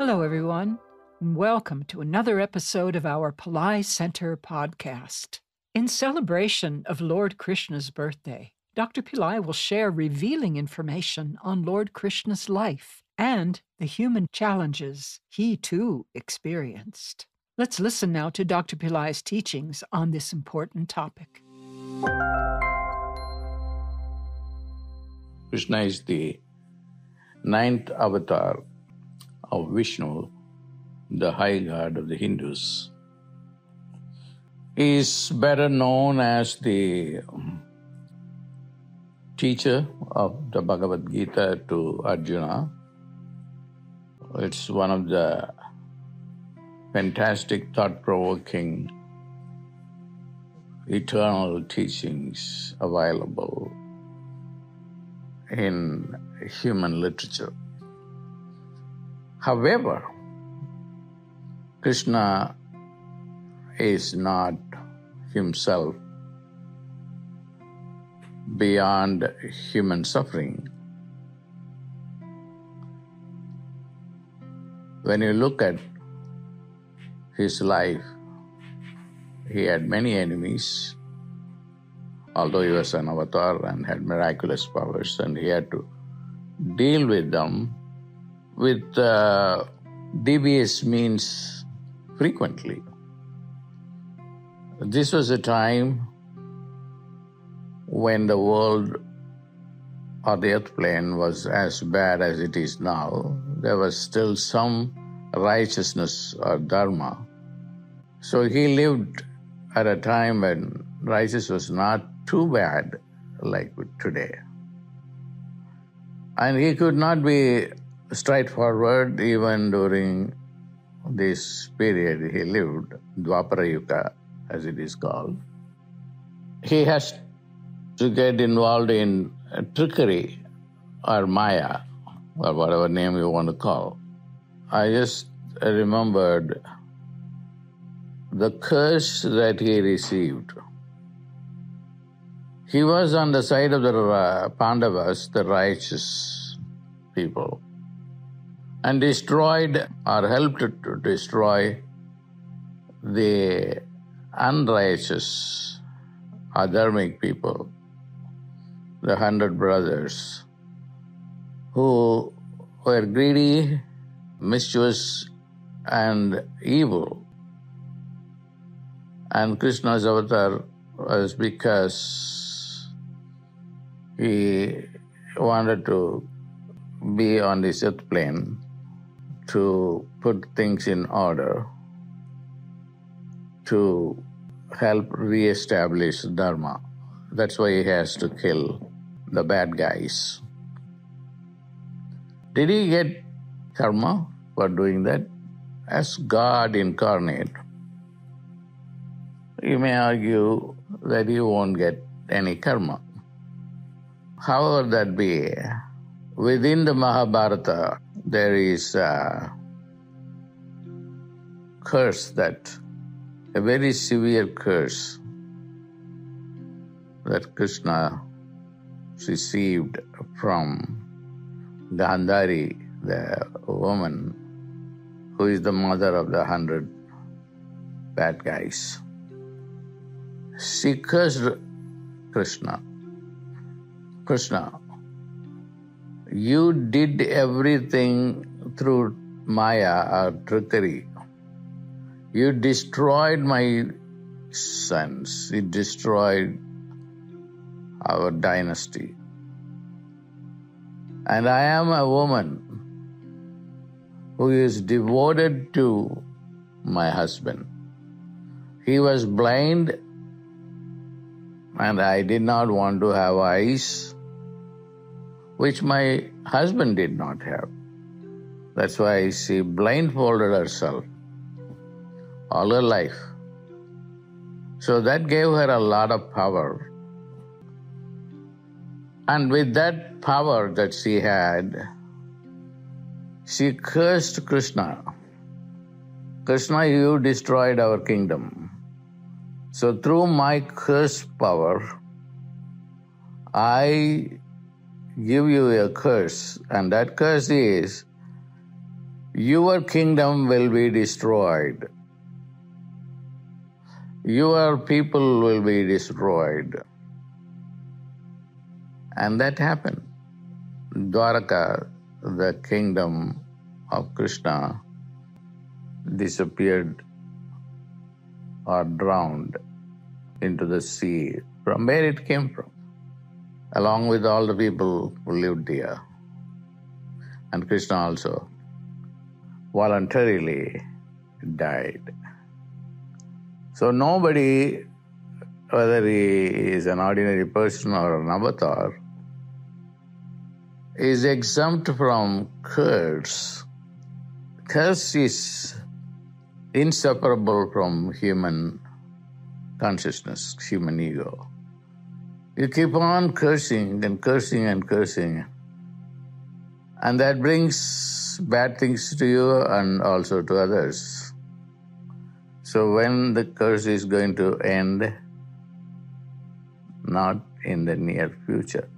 Hello, everyone. and Welcome to another episode of our Pillai Center podcast. In celebration of Lord Krishna's birthday, Dr. Pillai will share revealing information on Lord Krishna's life and the human challenges he too experienced. Let's listen now to Dr. Pillai's teachings on this important topic. Krishna is the ninth avatar of Vishnu, the high god of the Hindus. Is better known as the um, teacher of the Bhagavad Gita to Arjuna. It's one of the fantastic, thought provoking, eternal teachings available in human literature. However, Krishna is not himself beyond human suffering. When you look at his life, he had many enemies, although he was an avatar and had miraculous powers, and he had to deal with them with uh, devious means frequently. This was a time when the world or the earth plane was as bad as it is now. There was still some righteousness or dharma. So he lived at a time when righteousness was not too bad like today. And he could not be straightforward even during this period he lived, Dwapara Yuga, as it is called. He has to get involved in trickery or Maya, or whatever name you want to call. I just remembered the curse that he received. He was on the side of the Pandavas, the righteous people and destroyed or helped to destroy the unrighteous, adharmic people, the hundred brothers, who were greedy, mischievous, and evil. And Krishna's avatar was because he wanted to be on this earth plane to put things in order, to help re-establish Dharma. That's why he has to kill the bad guys. Did he get karma for doing that? As God incarnate, you may argue that he won't get any karma. However that be, within the Mahabharata, there is a curse that, a very severe curse that Krishna received from Gandhari, the woman who is the mother of the hundred bad guys. She cursed Krishna. Krishna, you did everything through Maya uh, or trickery. You destroyed my sons. You destroyed our dynasty. And I am a woman who is devoted to my husband. He was blind and I did not want to have eyes which my husband did not have. That's why she blindfolded herself all her life. So that gave her a lot of power. And with that power that she had, she cursed Krishna. Krishna, you destroyed our kingdom. So through my curse power, I give you a curse, and that curse is Your kingdom will be destroyed. Your people will be destroyed. And that happened. Dwaraka, the kingdom of Krishna, disappeared or drowned into the sea from where it came from, along with all the people who lived there. And Krishna also voluntarily died. So nobody, whether he is an ordinary person or an avatar, is exempt from curse. Curse is inseparable from human consciousness, human ego. You keep on cursing and cursing and cursing, and that brings bad things to you and also to others. So, when the curse is going to end, not in the near future.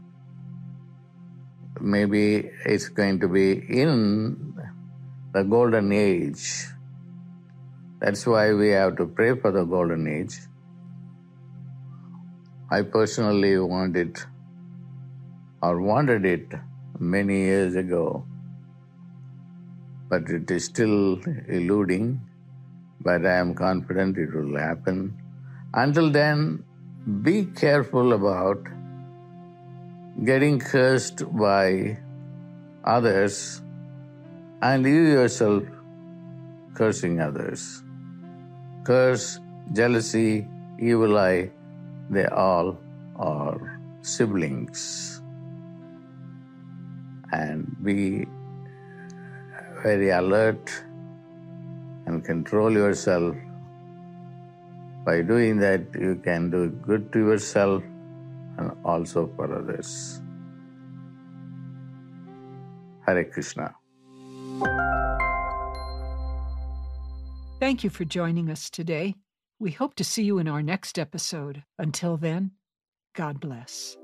Maybe it's going to be in the golden age. That's why we have to pray for the golden age. I personally want it or wanted it many years ago, but it is still eluding. But I am confident it will happen. Until then, be careful about getting cursed by others and you yourself cursing others. Curse, jealousy, evil eye, they all are siblings. And be very alert and control yourself by doing that, you can do good to yourself and also for others. Hare Krishna. Thank you for joining us today. We hope to see you in our next episode. Until then, God bless.